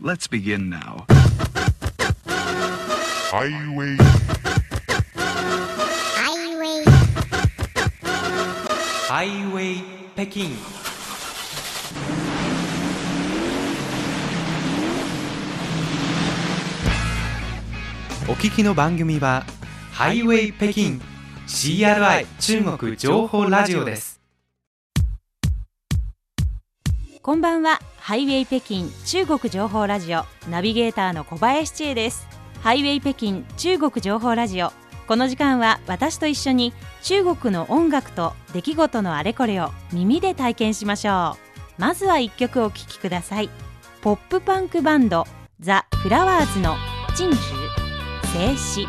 let's begin now. Highway. Highway. ハイウェイ北京お聞きの番組はハイウェイ北京 CRI 中国情報ラジオですこんばんは。ハイウェイ北京中国情報ラジオ。ナビゲーターの小林千恵です。ハイウェイ北京中国情報ラジオ。この時間は私と一緒に中国の音楽と出来事のあれこれを耳で体験しましょう。まずは一曲お聴きください。ポップパンクバンドザ・フラワーズの「静止静止」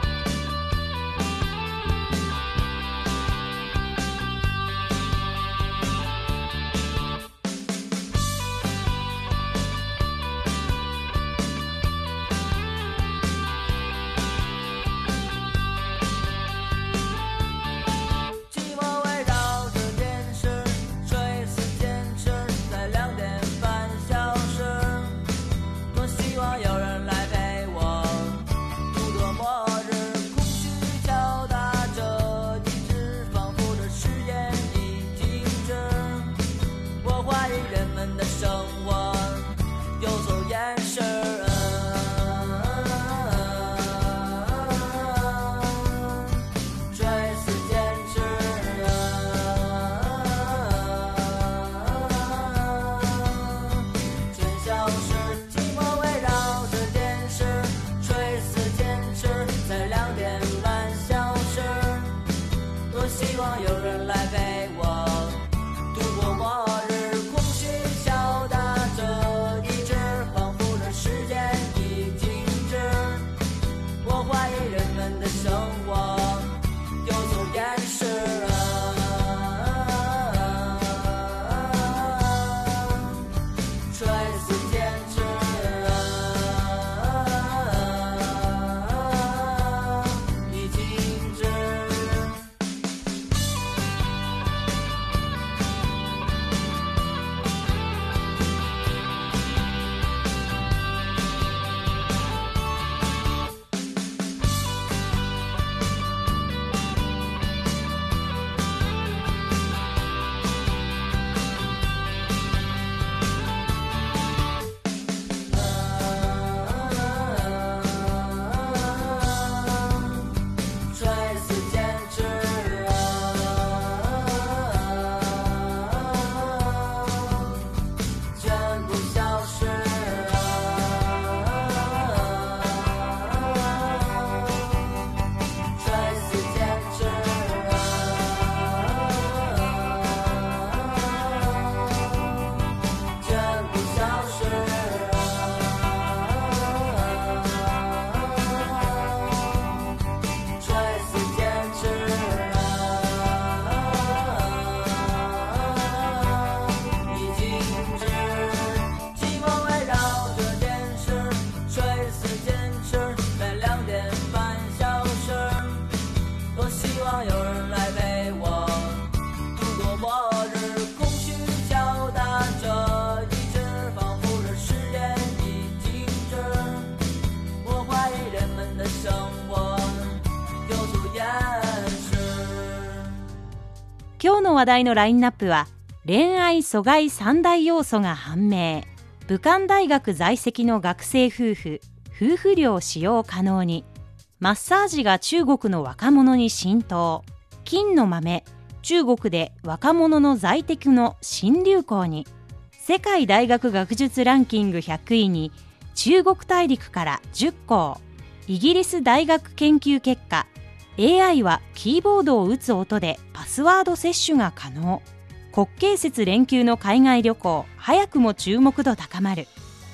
話題のラインナップは恋愛阻害三大要素が判明。武漢大学在籍の学生夫婦夫婦寮使用可能に。マッサージが中国の若者に浸透。金の豆中国で若者の在宅の新流行に。世界大学学術ランキング100位に中国大陸から10校。イギリス大学研究結果 AI はキーボードを打つ音でパスワード摂取が可能。国慶節連休の海外旅行早くも注目度高まる。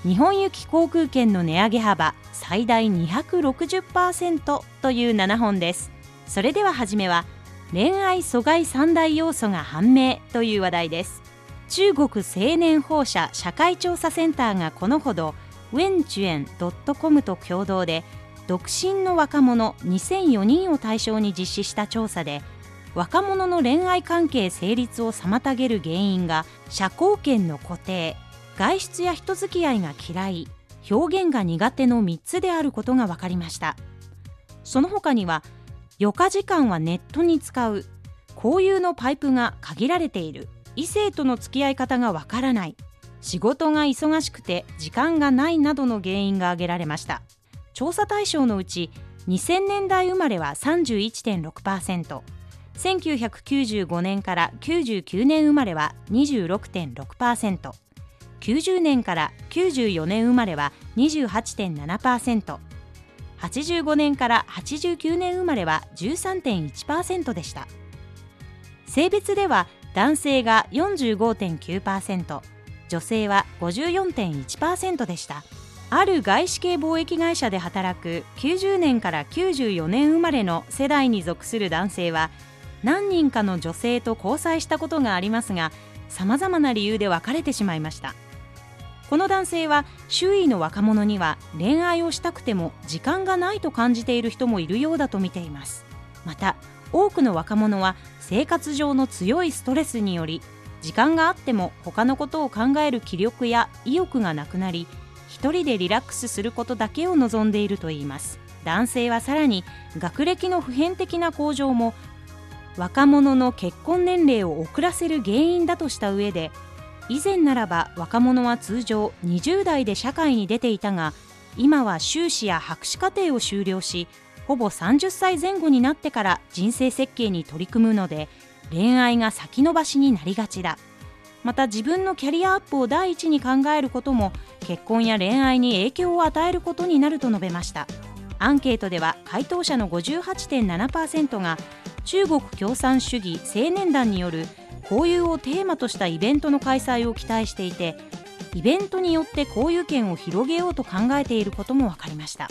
日本行き航空券の値上げ幅最大260%という7本です。それでは初めは恋愛阻害三大要素が判明という話題です。中国青年放射社会調査センターがこのほどウェンチュエン .com と共同で独身の若者2004人を対象に実施した調査で若者の恋愛関係成立を妨げる原因が社交権の固定外出や人付き合いが嫌い表現が苦手の3つであることが分かりました。その他には余暇時間はネットに使う交友のパイプが限られている異性との付き合い方がわからない仕事が忙しくて時間がないなどの原因が挙げられました。調査対象のうち2000年代生まれは31.6%、1995年から99年生まれは26.6%、90年から94年生まれは28.7%、85年から89年生まれは13.1%でした。性別では男性が45.9%、女性は54.1%でした。ある外資系貿易会社で働く90年から94年生まれの世代に属する男性は何人かの女性と交際したことがありますがさまざまな理由で別れてしまいました。この男性は周囲の若者には恋愛をしたくても時間がないと感じている人もいるようだと見ています。また多くの若者は生活上の強いストレスにより時間があっても他のことを考える気力や意欲がなくなり一人でリラックスすることだけを望んでいるといいます。男性はさらに学歴の普遍的な向上も若者の結婚年齢を遅らせる原因だとした上で以前ならば若者は通常20代で社会に出ていたが今は修士や博士課程を修了しほぼ30歳前後になってから人生設計に取り組むので恋愛が先延ばしになりがちだ。また自分のキャリアアップを第一に考えることも結婚や恋愛に影響を与えることになると述べました。アンケートでは回答者の58.7%が中国共産主義青年団による交友をテーマとしたイベントの開催を期待していてイベントによって交友権を広げようと考えていることも分かりました。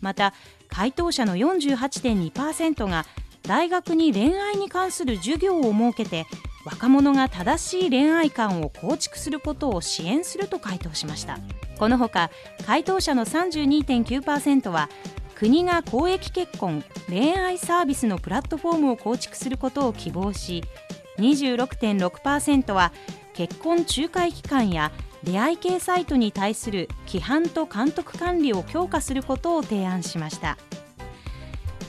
また回答者の48.2%が大学に恋愛に関する授業を設けて若者が正しい恋愛観を構築することを支援すると回答しました。このほか回答者の32.9%は国が公益結婚恋愛サービスのプラットフォームを構築することを希望し26.6%は結婚仲介機関や出会い系サイトに対する規範と監督管理を強化することを提案しました。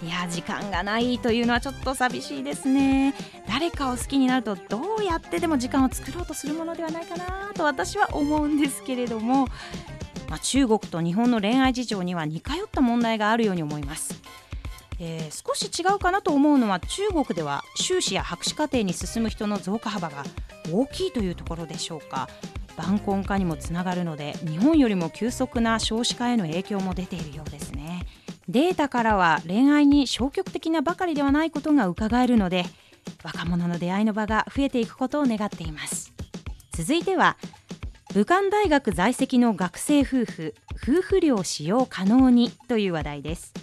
いや時間がないというのはちょっと寂しいですね。誰かを好きになるとどうやってでも時間を作ろうとするものではないかなと私は思うんですけれども、まあ、中国と日本の恋愛事情には似通った問題があるように思います。えー、少し違うかなと思うのは中国では修士や博士課程に進む人の増加幅が大きいというところでしょうか。晩婚化にもつながるので日本よりも急速な少子化への影響も出ているようですね。データからは恋愛に消極的なばかりではないことが伺えるので若者の出会いの場が増えていくことを願っています。続いては武漢大学在籍の学生夫婦夫婦寮使用可能にという話題です。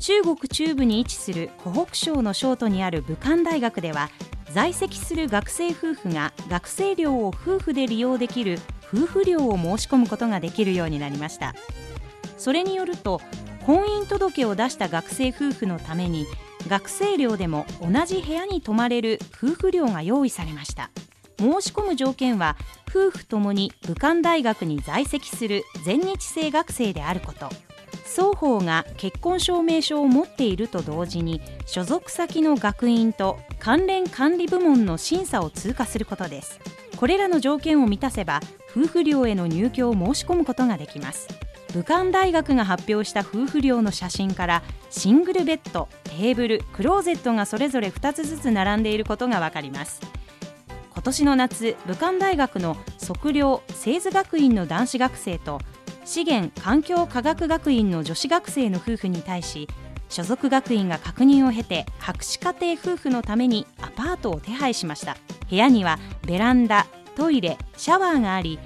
中国中部に位置する湖北省の省都にある武漢大学では在籍する学生夫婦が学生寮を夫婦で利用できる夫婦寮を申し込むことができるようになりました。それによると婚姻届を出した学生夫婦のために学生寮でも同じ部屋に泊まれる夫婦寮が用意されました。申し込む条件は夫婦ともに武漢大学に在籍する全日制学生であること。双方が結婚証明書を持っていると同時に所属先の学院と関連管理部門の審査を通過することです。これらの条件を満たせば夫婦寮への入居を申し込むことができます。武漢大学が発表した夫婦寮の写真からシングルベッドテーブルクローゼットがそれぞれ2つずつ並んでいることがわかります。今年の夏武漢大学の測量製図学院の男子学生と資源環境科学学院の女子学生の夫婦に対し所属学院が確認を経て博士課程夫婦のためにアパートを手配しました部屋にはベランダトイレシャワーがあり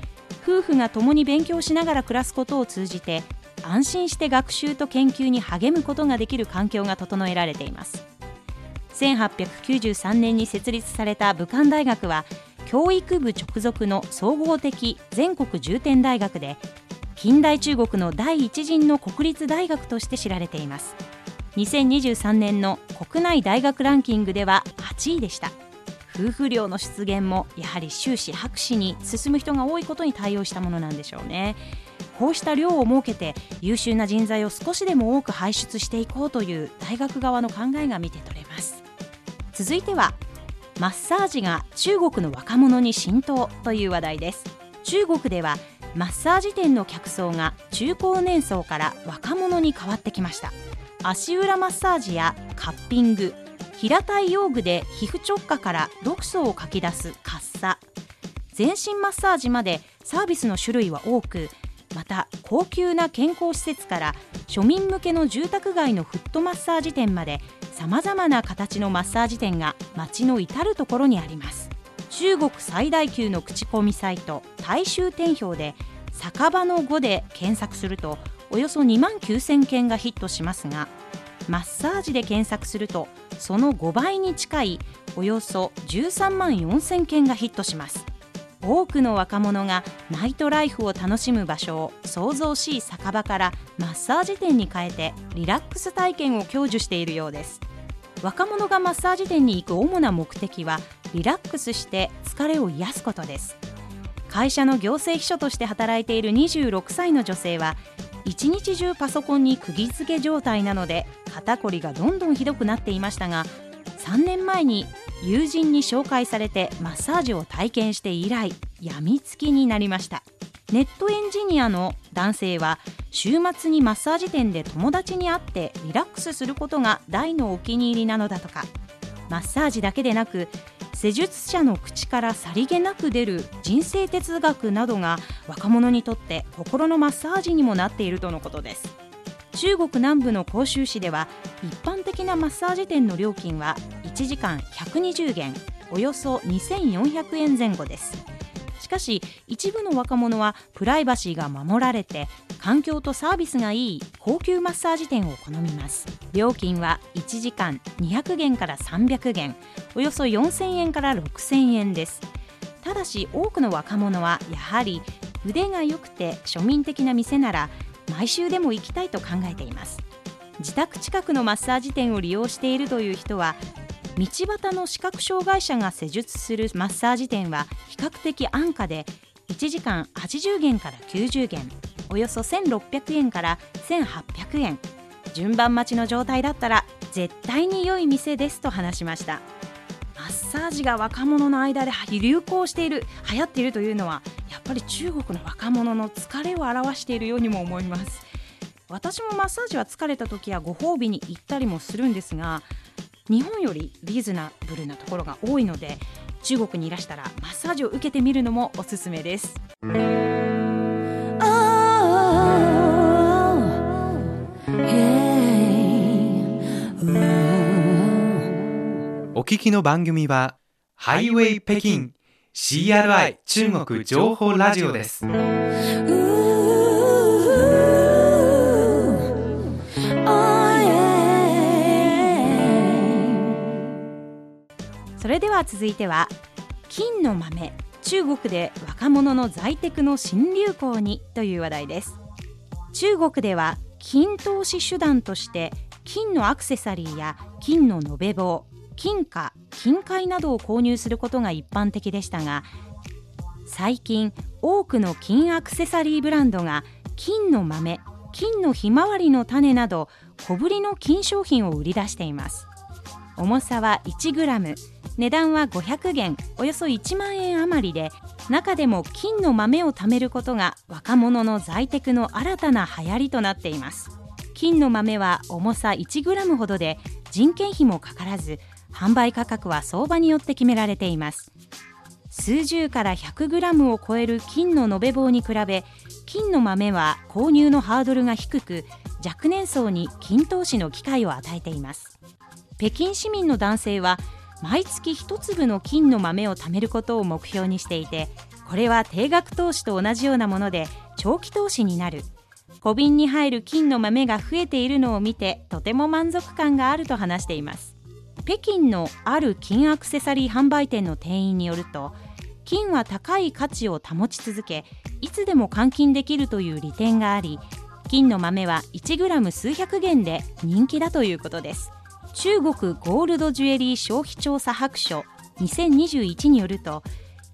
夫婦が共に勉強しながら暮らすことを通じて安心して学習と研究に励むことができる環境が整えられています。1893年に設立された武漢大学は教育部直属の総合的全国重点大学で近代中国の第一陣の国立大学として知られています。2023年の国内大学ランキングでは8位でした。夫婦寮の出現もやはり修士博士に進む人が多いことに対応したものなんでしょうね。こうした寮を設けて優秀な人材を少しでも多く輩出していこうという大学側の考えが見て取れます。続いてはマッサージが中国の若者に浸透という話題です。中国ではマッサージ店の客層が中高年層から若者に変わってきました。足裏マッサージやカッピング平たい用具で皮膚直下から毒素をかき出すカッサ。全身マッサージまでサービスの種類は多くまた高級な健康施設から庶民向けの住宅街のフットマッサージ店までさまざまな形のマッサージ店が街の至る所にあります。中国最大級の口コミサイト大衆店表で酒場の5で検索するとおよそ2万9000件がヒットしますがマッサージで検索するとその5倍に近いおよそ13万4000件がヒットします。多くの若者がナイトライフを楽しむ場所を想像しい酒場からマッサージ店に変えてリラックス体験を享受しているようです。若者がマッサージ店に行く主な目的はリラックスして疲れを癒すことです。会社の行政秘書として働いている26歳の女性は一日中パソコンに釘付け状態なので肩こりがどんどんひどくなっていましたが3年前に友人に紹介されてマッサージを体験して以来やみつきになりました。ネットエンジニアの男性は週末にマッサージ店で友達に会ってリラックスすることが大のお気に入りなのだとか。マッサージだけでなく施術者の口からさりげなく出る人生哲学などが若者にとって心のマッサージにもなっているとのことです。中国南部の広州市では一般的なマッサージ店の料金は1時間120元およそ2400円前後です。かし一部の若者はプライバシーが守られて環境とサービスがいい高級マッサージ店を好みます。料金は1時間200元から300元およそ4000円から6000円です。ただし多くの若者はやはり腕が良くて庶民的な店なら毎週でも行きたいと考えています。自宅近くのマッサージ店を利用しているという人は道端の視覚障害者が施術するマッサージ店は比較的安価で1時間80元から90元およそ1600円から1800円。順番待ちの状態だったら絶対に良い店ですと話しました。マッサージが若者の間で流行している流行っているというのはやっぱり中国の若者の疲れを表しているようにも思います。私もマッサージは疲れた時はご褒美に行ったりもするんですが日本よりリーズナブルなところが多いので中国にいらしたらマッサージを受けてみるのもおすすめです。お聞きの番組はハイウェイ北京 CRI 中国情報ラジオです。れでは続いては金の豆中国で若者の在テクの新流行にという話題です。中国では金投資手段として金のアクセサリーや金の延べ棒金貨金塊などを購入することが一般的でしたが最近多くの金アクセサリーブランドが金の豆金のひまわりの種など小ぶりの金商品を売り出しています。重さは 1g 値段は500元およそ1万円余りで中でも金の豆を貯めることが若者の在テクの新たな流行りとなっています。金の豆は重さ 1g ほどで人件費もかからず販売価格は相場によって決められています。数十から 100g を超える金の延べ棒に比べ金の豆は購入のハードルが低く若年層に金投資の機会を与えています。北京市民の男性は毎月1粒の金の豆を貯めることを目標にしていてこれは定額投資と同じようなもので長期投資になる。小瓶に入る金の豆が増えているのを見てとても満足感があると話しています。北京のある金アクセサリー販売店の店員によると金は高い価値を保ち続けいつでも換金できるという利点があり金の豆は 1g 数百元で人気だということです。中国ゴールドジュエリー消費調査白書2021によると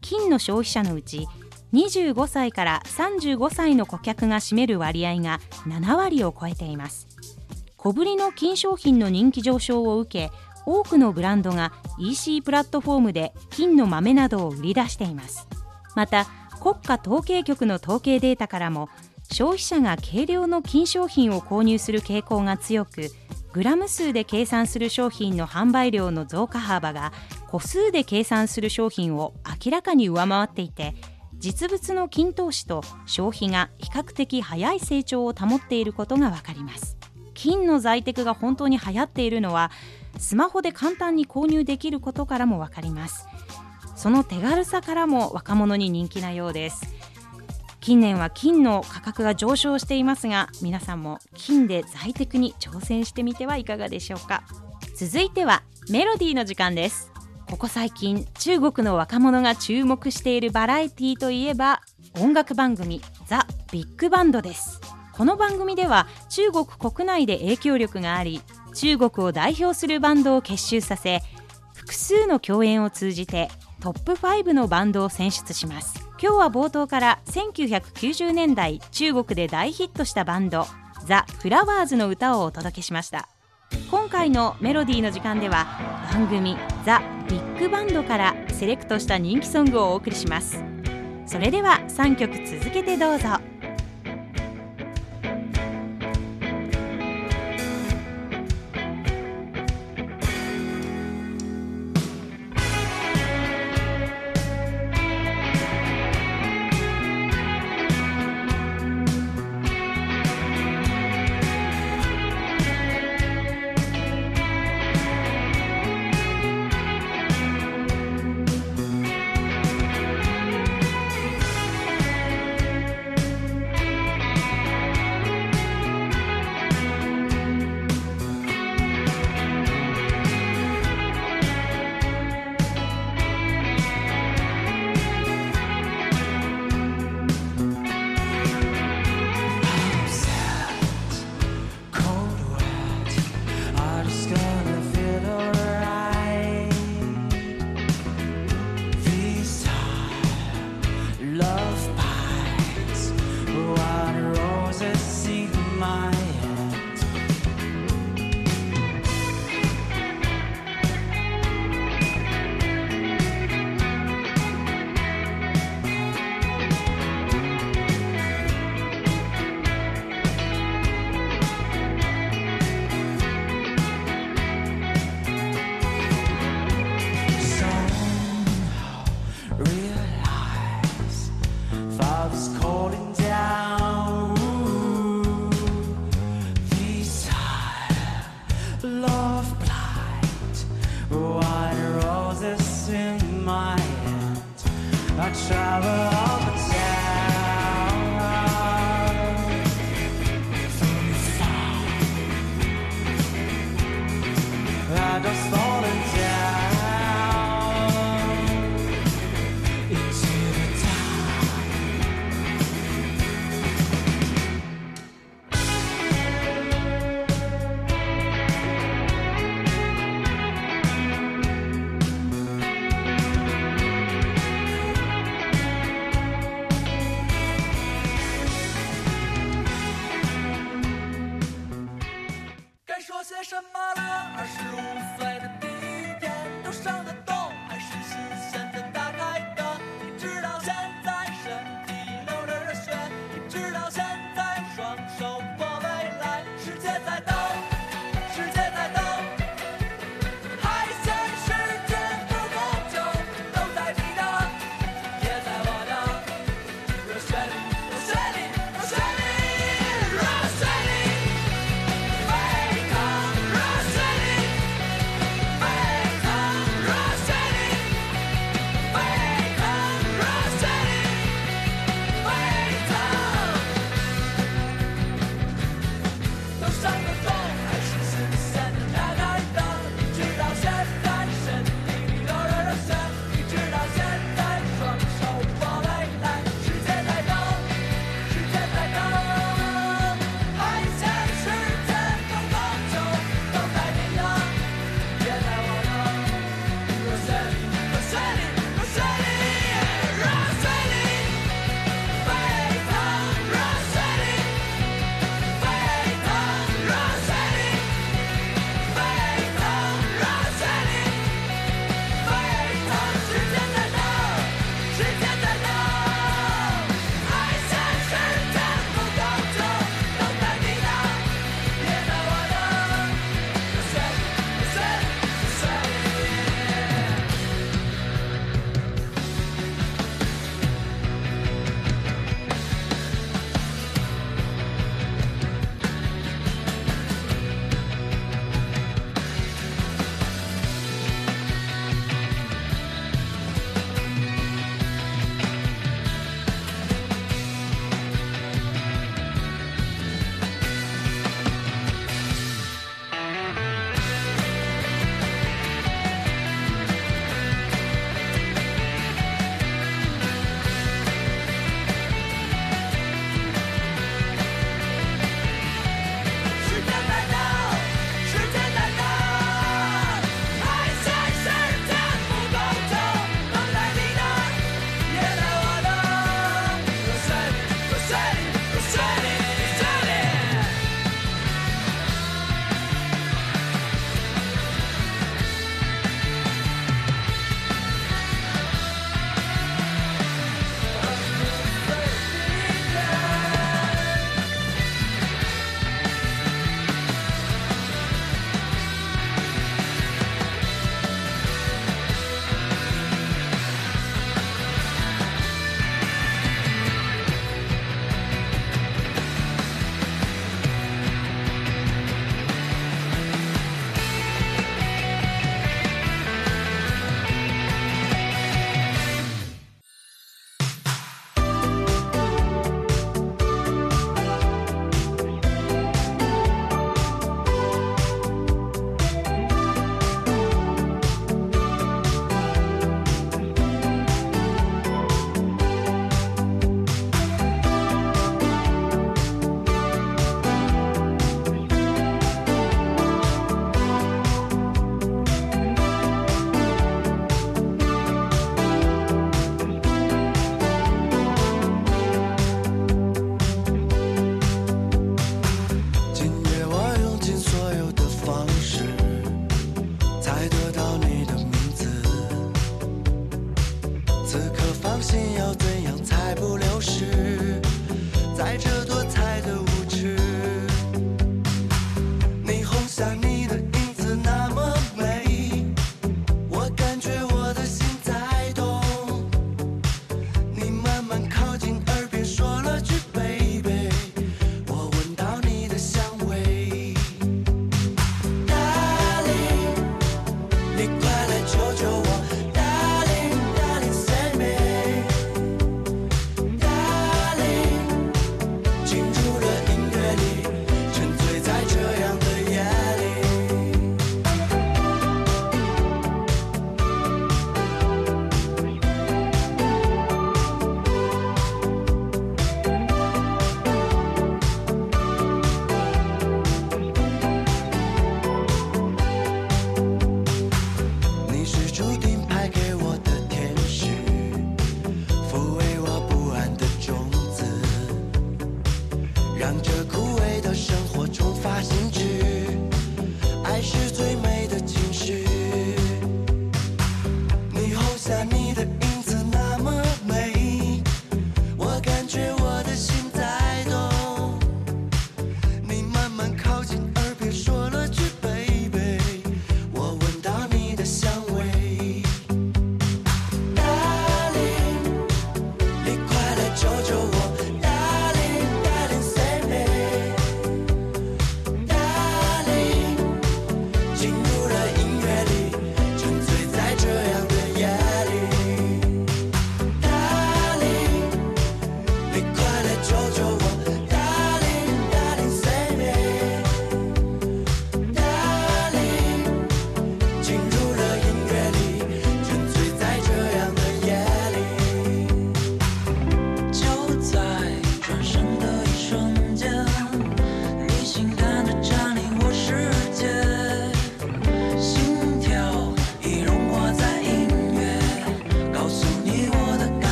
金の消費者のうち25歳から35歳の顧客が占める割合が7割を超えています。小ぶりの金商品の人気上昇を受け多くのブランドが EC プラットフォームで金の豆などを売り出しています。また国家統計局の統計データからも消費者が軽量の金商品を購入する傾向が強くグラム数で計算する商品の販売量の増加幅が個数で計算する商品を明らかに上回っていて実物の金投資と消費が比較的早い成長を保っていることが分かります。金の在宅が本当に流行っているのはスマホで簡単に購入できることからも分かります。その手軽さからも若者に人気なようです。近年は金の価格が上昇していますが皆さんも金で在宅に挑戦してみてはいかがでしょうか？続いてはメロディーの時間です。ここ最近中国の若者が注目しているバラエティといえば音楽番組ザ・ビッグバンドです。この番組では中国国内で影響力があり中国を代表するバンドを結集させ複数の共演を通じてトップ5のバンドを選出します。今日は冒頭から1990年代中国で大ヒットしたバンドザ・フラワーズの歌をお届けしました。今回のメロディーの時間では番組ザ・ビッグバンドからセレクトした人気ソングをお送りします。それでは3曲続けてどうぞ。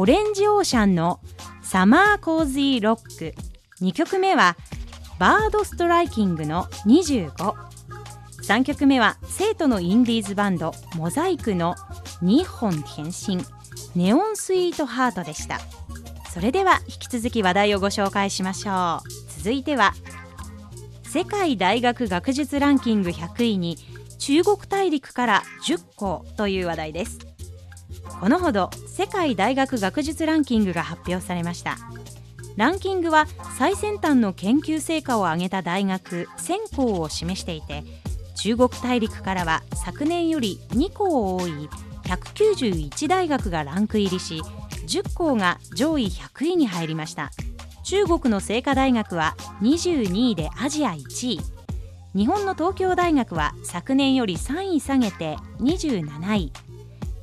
オレンジオーシャンのサマーコーズーロック。2曲目はバードストライキングの253曲目は生徒のインディーズバンドモザイクの日本転身。ネオンスイートハートでした。それでは引き続き話題をご紹介しましょう。続いては世界大学学術ランキング100位に中国大陸から10校という話題です。このほど世界大学学術ランキングが発表されました。ランキングは最先端の研究成果を上げた大学1000校を示していて中国大陸からは昨年より2校多い191大学がランク入りし10校が上位100位に入りました。中国の清華大学は22位でアジア1位。日本の東京大学は昨年より3位下げて27位。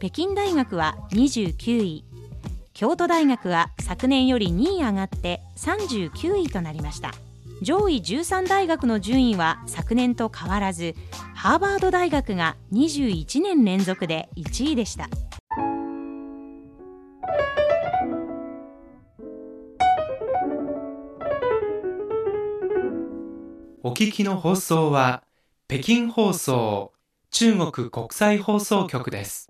北京大学は29位。京都大学は昨年より2位上がって39位となりました。上位13大学の順位は昨年と変わらずハーバード大学が21年連続で1位でした。お聞きの放送は北京放送中国国際放送局です。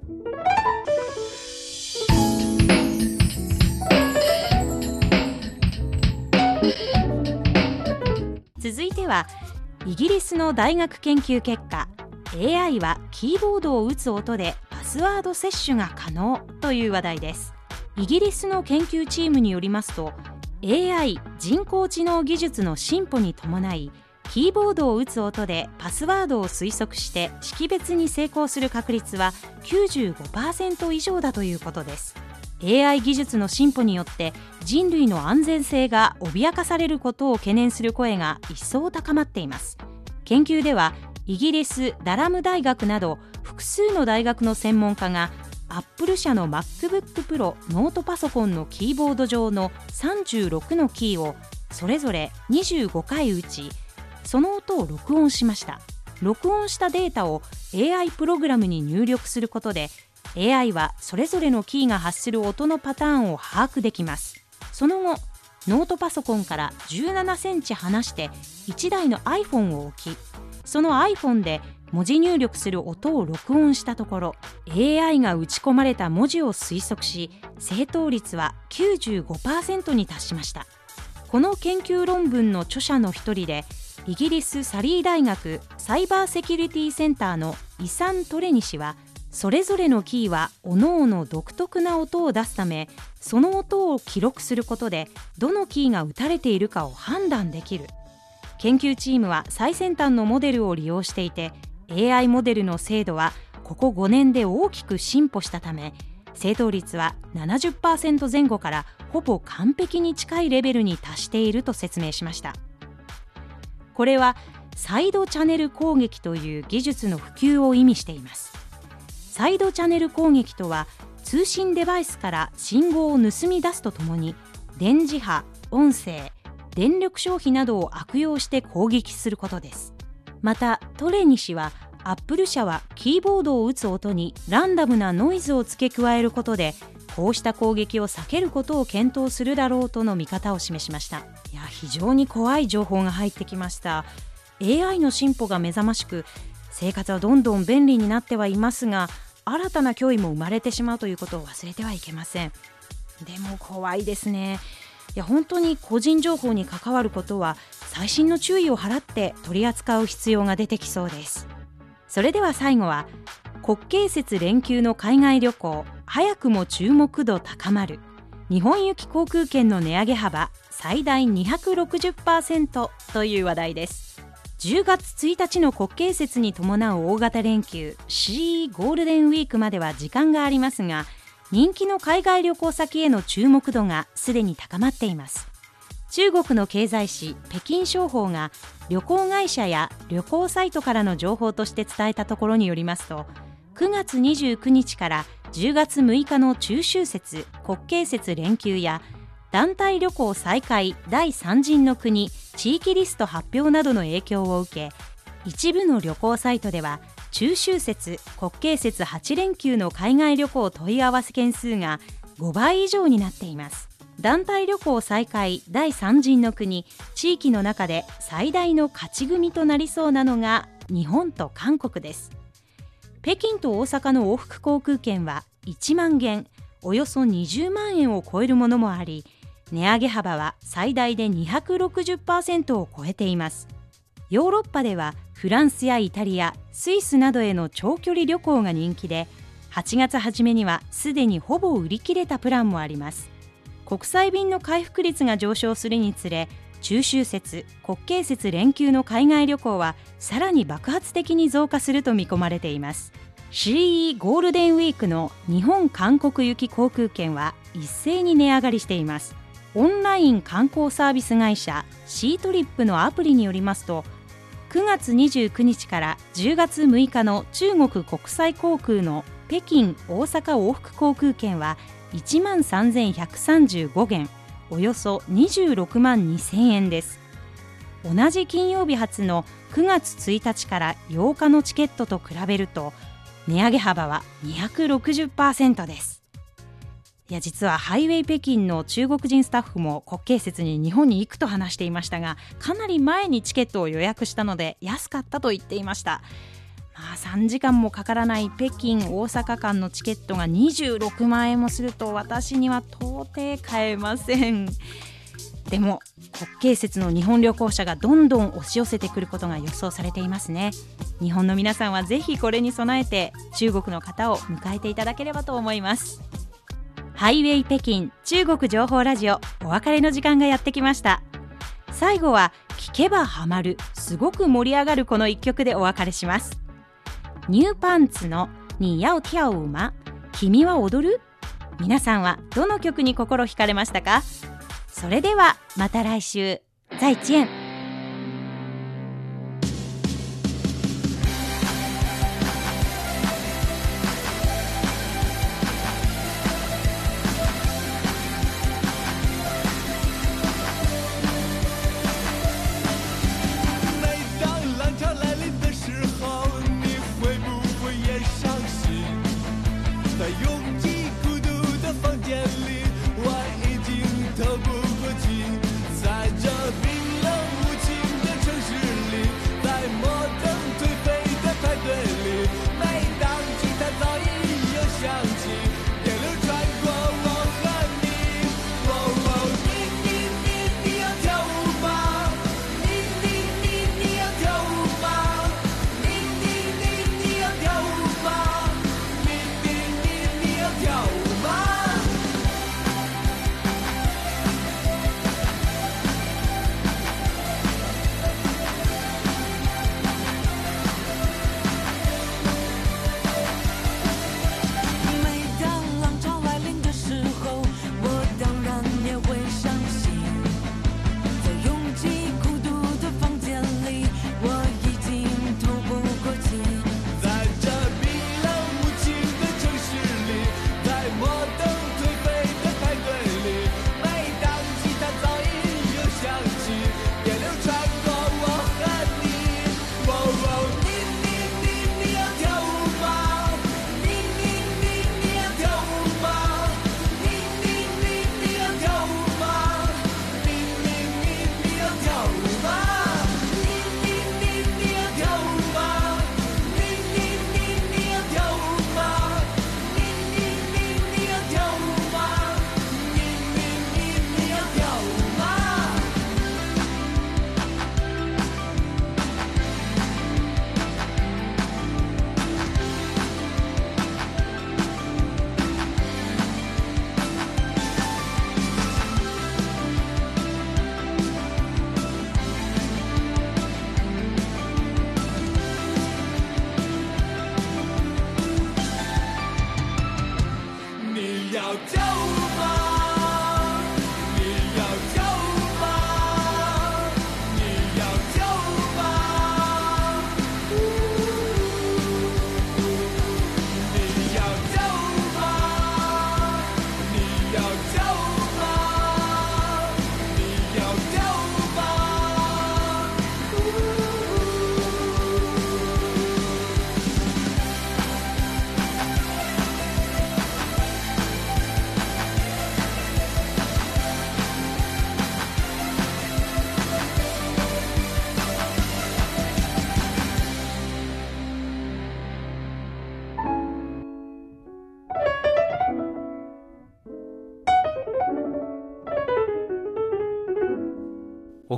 続いてはイギリスの大学研究結果 AI はキーボードを打つ音でパスワード摂取が可能という話題です。イギリスの研究チームによりますと AI 人工知能技術の進歩に伴いキーボードを打つ音でパスワードを推測して識別に成功する確率は95%以上だということです。AI 技術の進歩によって人類の安全性が脅かされることを懸念する声が一層高まっています。研究ではイギリスダラム大学など複数の大学の専門家がアップル社の MacBook Pro ノートパソコンのキーボード上の36のキーをそれぞれ25回打ちその音を録音しました。録音したデータを AI プログラムに入力することで AI はそれぞれのキーが発する音のパターンを把握できます。その後ノートパソコンから17センチ離して1台の iPhone を置きその iPhone で文字入力する音を録音したところ AI が打ち込まれた文字を推測し正答率は95%に達しました。この研究論文の著者の一人でイギリスサリー大学サイバーセキュリティセンターのイサン・トレニ氏はそれぞれのキーは各々独特な音を出すためその音を記録することでどのキーが打たれているかを判断できる。研究チームは最先端のモデルを利用していて AI モデルの精度はここ5年で大きく進歩したため正答率は70%前後からほぼ完璧に近いレベルに達していると説明しました。これはサイドチャネル攻撃という技術の普及を意味しています。サイドチャネル攻撃とは通信デバイスから信号を盗み出すとともに電磁波音声電力消費などを悪用して攻撃することです。またトレニ氏はアップル社はキーボードを打つ音にランダムなノイズを付け加えることでこうした攻撃を避けることを検討するだろうとの見方を示しました。いや非常に怖い情報が入ってきました。AI の進歩が目覚ましく生活はどんどん便利になってはいますが新たな脅威も生まれてしまうということを忘れてはいけません。でも怖いですね。いや本当に個人情報に関わることは細心の注意を払って取り扱う必要が出てきそうです。それでは最後は国慶節連休の海外旅行早くも注目度高まる。日本行き航空券の値上げ幅最大260%という話題です。10月1日の国慶節に伴う大型連休 C ゴールデンウィークまでは時間がありますが人気の海外旅行先への注目度がすでに高まっています。中国の経済紙北京商報が旅行会社や旅行サイトからの情報として伝えたところによりますと9月29日から10月6日の中秋節国慶節連休や団体旅行再開第3陣の国地域リスト発表などの影響を受け一部の旅行サイトでは中秋節国慶節8連休の海外旅行問い合わせ件数が5倍以上になっています。団体旅行再開第3陣の国地域の中で最大の勝ち組となりそうなのが日本と韓国です。北京と大阪の往復航空券は1万元およそ20万円を超えるものもあり値上げ幅は最大で260%を超えています。ヨーロッパではフランスやイタリアスイスなどへの長距離旅行が人気で8月初めにはすでにほぼ売り切れたプランもあります。国際便の回復率が上昇するにつれ中秋節国慶節連休の海外旅行はさらに爆発的に増加すると見込まれています。CE ゴールデンウィークの日本韓国行き航空券は一斉に値上がりしています。オンライン観光サービス会社シートリップのアプリによりますと9月29日から10月6日の中国国際航空の北京大阪往復航空券は1万3135元およそ26万2000円です。同じ金曜日発の9月1日から8日のチケットと比べると値上げ幅は260%です。いや実はハイウェイ北京の中国人スタッフも国慶節に日本に行くと話していましたがかなり前にチケットを予約したので安かったと言っていました。まあ3時間もかからない北京大阪間のチケットが26万円もすると私には到底買えません。でも国慶節の日本旅行者がどんどん押し寄せてくることが予想されていますね。日本の皆さんはぜひこれに備えて中国の方を迎えていただければと思います。ハイウェイ北京中国情報ラジオお別れの時間がやってきました。最後は聞けばハマるすごく盛り上がるこの一曲でお別れします。ニューパンツのに要跳舞吗君は踊る？皆さんはどの曲に心惹かれましたか？それではまた来週。再见。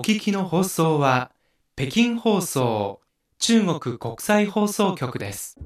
聞きの放送は北京放送中国国際放送局です。